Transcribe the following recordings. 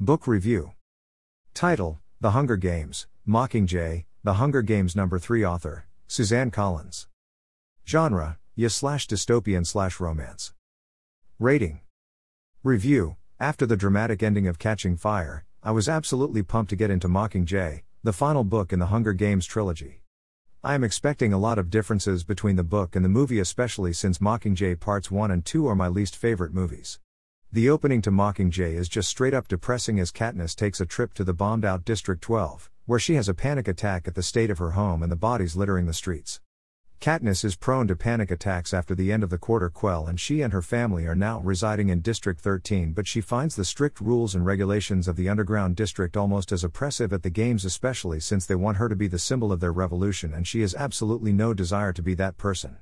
Book Review Title The Hunger Games, Mockingjay, The Hunger Games Number 3 Author, Suzanne Collins. Genre, YA slash dystopian slash romance. Rating Review After the dramatic ending of Catching Fire, I was absolutely pumped to get into Mockingjay, the final book in the Hunger Games trilogy. I am expecting a lot of differences between the book and the movie, especially since Mockingjay Parts 1 and 2 are my least favorite movies. The opening to Mockingjay is just straight up depressing as Katniss takes a trip to the bombed out District 12, where she has a panic attack at the state of her home and the bodies littering the streets. Katniss is prone to panic attacks after the end of the quarter quell, and she and her family are now residing in District 13. But she finds the strict rules and regulations of the underground district almost as oppressive at the games, especially since they want her to be the symbol of their revolution, and she has absolutely no desire to be that person.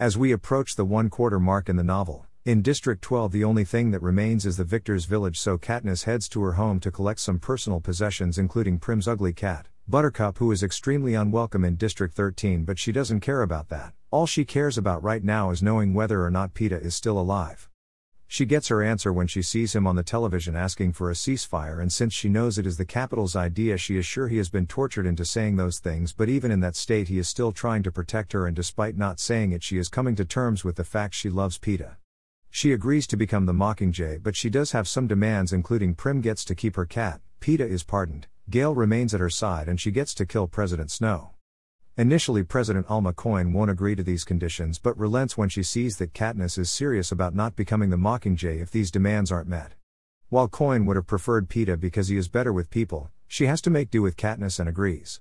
As we approach the one quarter mark in the novel, in District 12, the only thing that remains is the victor's village, so Katniss heads to her home to collect some personal possessions, including Prim's ugly cat. Buttercup, who is extremely unwelcome in District 13, but she doesn't care about that. All she cares about right now is knowing whether or not Peeta is still alive. She gets her answer when she sees him on the television asking for a ceasefire, and since she knows it is the Capitol's idea, she is sure he has been tortured into saying those things. But even in that state, he is still trying to protect her, and despite not saying it, she is coming to terms with the fact she loves Peeta. She agrees to become the Mockingjay, but she does have some demands, including Prim gets to keep her cat, Peeta is pardoned, Gale remains at her side and she gets to kill President Snow. Initially, President Alma Coin won't agree to these conditions but relents when she sees that Katniss is serious about not becoming the Mockingjay if these demands aren't met. While Coin would have preferred Peeta because he is better with people, she has to make do with Katniss and agrees.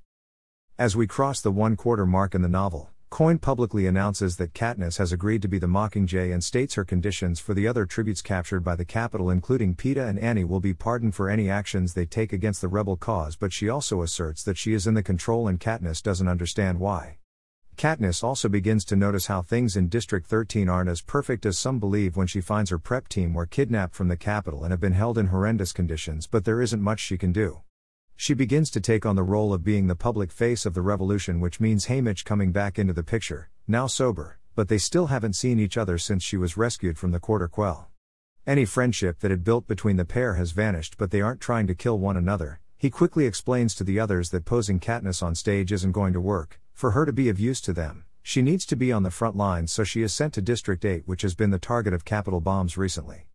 As we cross the one quarter mark in the novel, Coin publicly announces that Katniss has agreed to be the Mockingjay and states her conditions for the other tributes captured by the Capitol, including Peeta and Annie, will be pardoned for any actions they take against the rebel cause, but she also asserts that she is in the control and Katniss doesn't understand why. Katniss also begins to notice how things in District 13 aren't as perfect as some believe when she finds her prep team were kidnapped from the Capitol and have been held in horrendous conditions, but there isn't much she can do. She begins to take on the role of being the public face of the revolution, which means Haymitch coming back into the picture, now sober, but they still haven't seen each other since she was rescued from the quarter quell. Any friendship that had built between the pair has vanished, but they aren't trying to kill one another. He quickly explains to the others that posing Katniss on stage isn't going to work. For her to be of use to them, she needs to be on the front lines, so she is sent to District 8, which has been the target of Capitol bombs recently.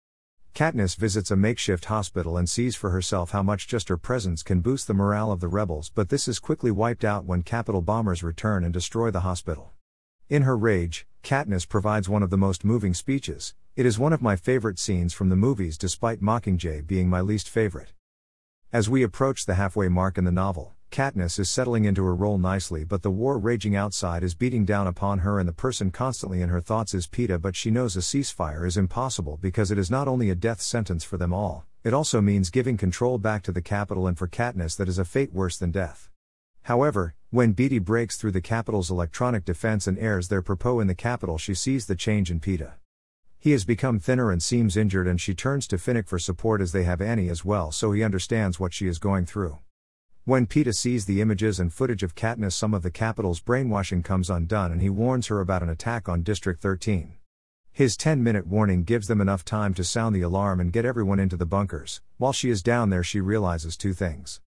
Katniss visits a makeshift hospital and sees for herself how much just her presence can boost the morale of the rebels, but this is quickly wiped out when Capitol bombers return and destroy the hospital. In her rage, Katniss provides one of the most moving speeches. It is one of my favorite scenes from the movies, despite Mockingjay being my least favorite. As we approach the halfway mark in the novel, Katniss is settling into her role nicely, but the war raging outside is beating down upon her, and the person constantly in her thoughts is Peeta. But she knows a ceasefire is impossible because it is not only a death sentence for them all, it also means giving control back to the Capitol, and for Katniss, that is a fate worse than death. However, when Beetee breaks through the Capitol's electronic defense and airs their propos in the Capitol, she sees the change in Peeta. He has become thinner and seems injured, and she turns to Finnick for support as they have Annie as well, so he understands what she is going through. When Peeta sees the images and footage of Katniss, some of the Capitol's brainwashing comes undone and he warns her about an attack on District 13. His 10 minute warning gives them enough time to sound the alarm and get everyone into the bunkers. While she is down there, she realizes two things.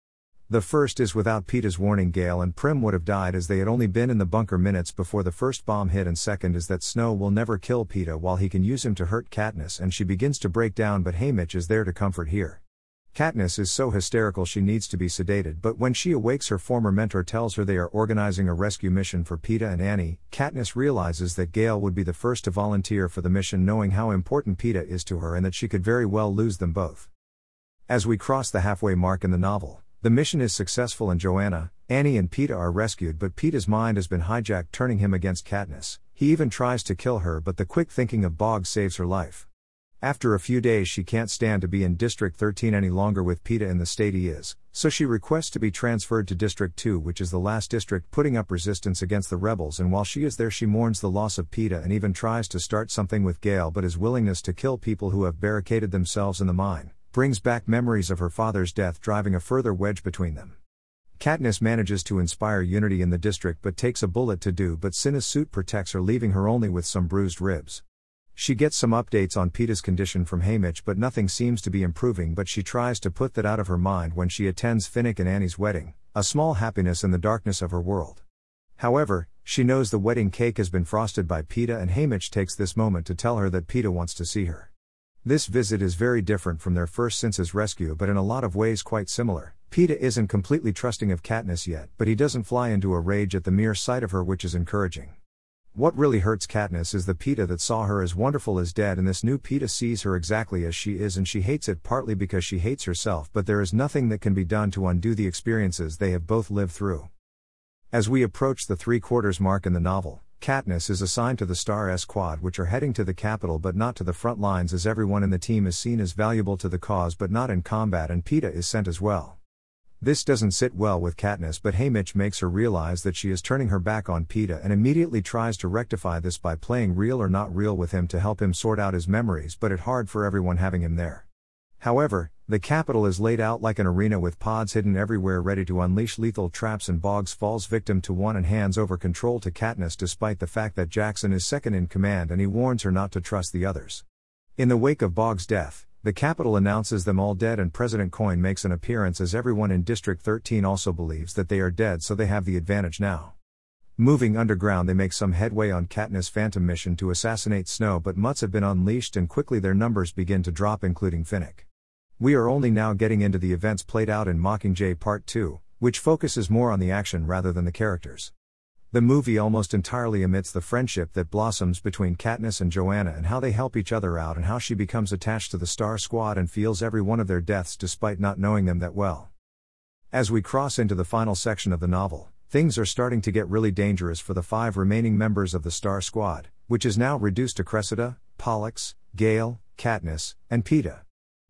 The first is without Peeta's warning, Gale and Prim would have died as they had only been in the bunker minutes before the first bomb hit, and second is that Snow will never kill Peeta while he can use him to hurt Katniss, and she begins to break down, but Haymitch is there to comfort here. Katniss is so hysterical she needs to be sedated, but when she awakes, her former mentor tells her they are organizing a rescue mission for Peeta and Annie. Katniss realizes that Gale would be the first to volunteer for the mission, knowing how important Peeta is to her and that she could very well lose them both. As we cross the halfway mark in the novel, the mission is successful and Johanna, Annie, and Peeta are rescued, but Peeta's mind has been hijacked, turning him against Katniss. He even tries to kill her, but the quick thinking of Boggs saves her life. After a few days, she can't stand to be in District 13 any longer with Peeta in the state he is, so she requests to be transferred to District 2, which is the last district putting up resistance against the rebels. And while she is there, she mourns the loss of Peeta and even tries to start something with Gale, but his willingness to kill people who have barricaded themselves in the mine brings back memories of her father's death, driving a further wedge between them. Katniss manages to inspire unity in the district but takes a bullet to do, but Cinna's suit protects her, leaving her only with some bruised ribs. She gets some updates on Peeta's condition from Haymitch, but nothing seems to be improving. But she tries to put that out of her mind when she attends Finnick and Annie's wedding, a small happiness in the darkness of her world. However, she knows the wedding cake has been frosted by Peeta, and Haymitch takes this moment to tell her that Peeta wants to see her. This visit is very different from their first since his rescue, but in a lot of ways quite similar. Peeta isn't completely trusting of Katniss yet, but he doesn't fly into a rage at the mere sight of her, which is encouraging. What really hurts Katniss is the Peeta that saw her as wonderful as dead, and this new Peeta sees her exactly as she is, and she hates it partly because she hates herself, but there is nothing that can be done to undo the experiences they have both lived through. As we approach the three quarters mark in the novel, Katniss is assigned to the Star Squad, which are heading to the capital but not to the front lines, as everyone in the team is seen as valuable to the cause but not in combat, and Peeta is sent as well. This doesn't sit well with Katniss, but Haymitch makes her realize that she is turning her back on Peeta and immediately tries to rectify this by playing real or not real with him to help him sort out his memories, but it hard for everyone having him there. However, the Capitol is laid out like an arena with pods hidden everywhere ready to unleash lethal traps and Boggs falls victim to one and hands over control to Katniss despite the fact that Jackson is second in command and he warns her not to trust the others. In the wake of Boggs' death, the Capitol announces them all dead and President Coin makes an appearance as everyone in District 13 also believes that they are dead so they have the advantage now. Moving underground they make some headway on Katniss' phantom mission to assassinate Snow but Mutts have been unleashed and quickly their numbers begin to drop including Finnick. We are only now getting into the events played out in Mockingjay Part 2, which focuses more on the action rather than the characters. The movie almost entirely omits the friendship that blossoms between Katniss and Johanna and how they help each other out and how she becomes attached to the Star Squad and feels every one of their deaths despite not knowing them that well. As we cross into the final section of the novel, things are starting to get really dangerous for the five remaining members of the Star Squad, which is now reduced to Cressida, Pollux, Gale, Katniss, and Peeta.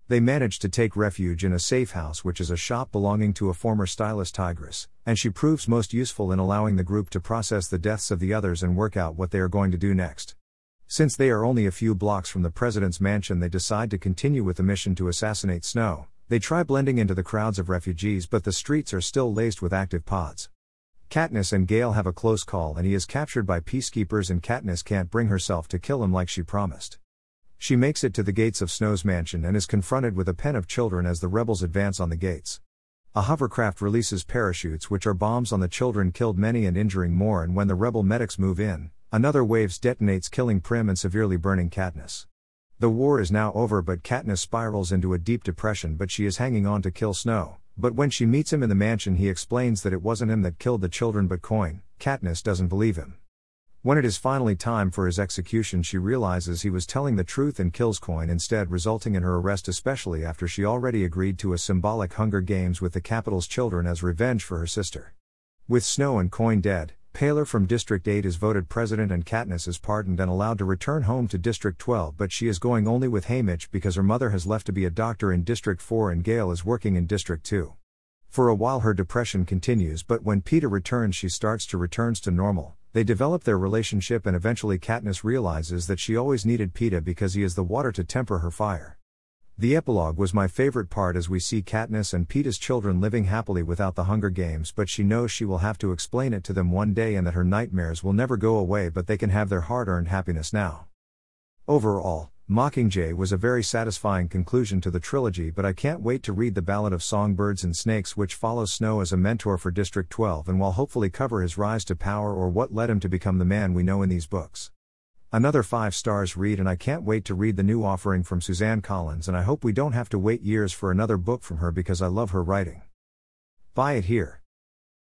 They manage to take refuge in a safe house, which is a shop belonging to a former stylist Tigris, and she proves most useful in allowing the group to process the deaths of the others and work out what they are going to do next. Since they are only a few blocks from the president's mansion, they decide to continue with the mission to assassinate Snow. They try blending into the crowds of refugees, but the streets are still laced with active pods. Katniss and Gale have a close call, and he is captured by peacekeepers, and Katniss can't bring herself to kill him like she promised. She makes it to the gates of Snow's mansion and is confronted with a pen of children as the rebels advance on the gates. A hovercraft releases parachutes, which are bombs on the children, killed many and injuring more. And when the rebel medics move in, another wave detonates, killing Prim and severely burning Katniss. The war is now over, but Katniss spirals into a deep depression, but she is hanging on to kill Snow. But when she meets him in the mansion, he explains that it wasn't him that killed the children but Coin. Katniss doesn't believe him. When it is finally time for his execution, she realizes he was telling the truth and kills Coin instead, resulting in her arrest, especially after she already agreed to a symbolic Hunger Games with the Capitol's children as revenge for her sister. With Snow and Coin dead, Paylor from District 8 is voted president and Katniss is pardoned and allowed to return home to District 12, but she is going only with Haymitch because her mother has left to be a doctor in District 4 and Gale is working in District 2. For a while her depression continues, but when Peeta returns, she starts to returns to normal. They develop their relationship and eventually Katniss realizes that she always needed Peeta because he is the water to temper her fire. The epilogue was my favorite part as we see Katniss and Peeta's children living happily without the Hunger Games, but she knows she will have to explain it to them one day and that her nightmares will never go away, but they can have their hard earned happiness now. Overall, Mockingjay was a very satisfying conclusion to the trilogy, but I can't wait to read The Ballad of Songbirds and Snakes, which follows Snow as a mentor for District 12 and will hopefully cover his rise to power or what led him to become the man we know in these books. Another 5 stars read, and I can't wait to read the new offering from Suzanne Collins, and I hope we don't have to wait years for another book from her because I love her writing. Buy it here.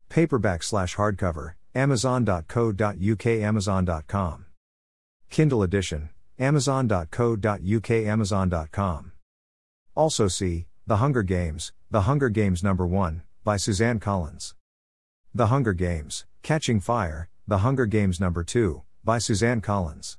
Paperback slash hardcover, Amazon.co.uk, Amazon.com. Kindle edition, Amazon.co.uk Amazon.com. Also see, The Hunger Games, The Hunger Games Number 1, by Suzanne Collins. The Hunger Games, Catching Fire, The Hunger Games Number 2, by Suzanne Collins.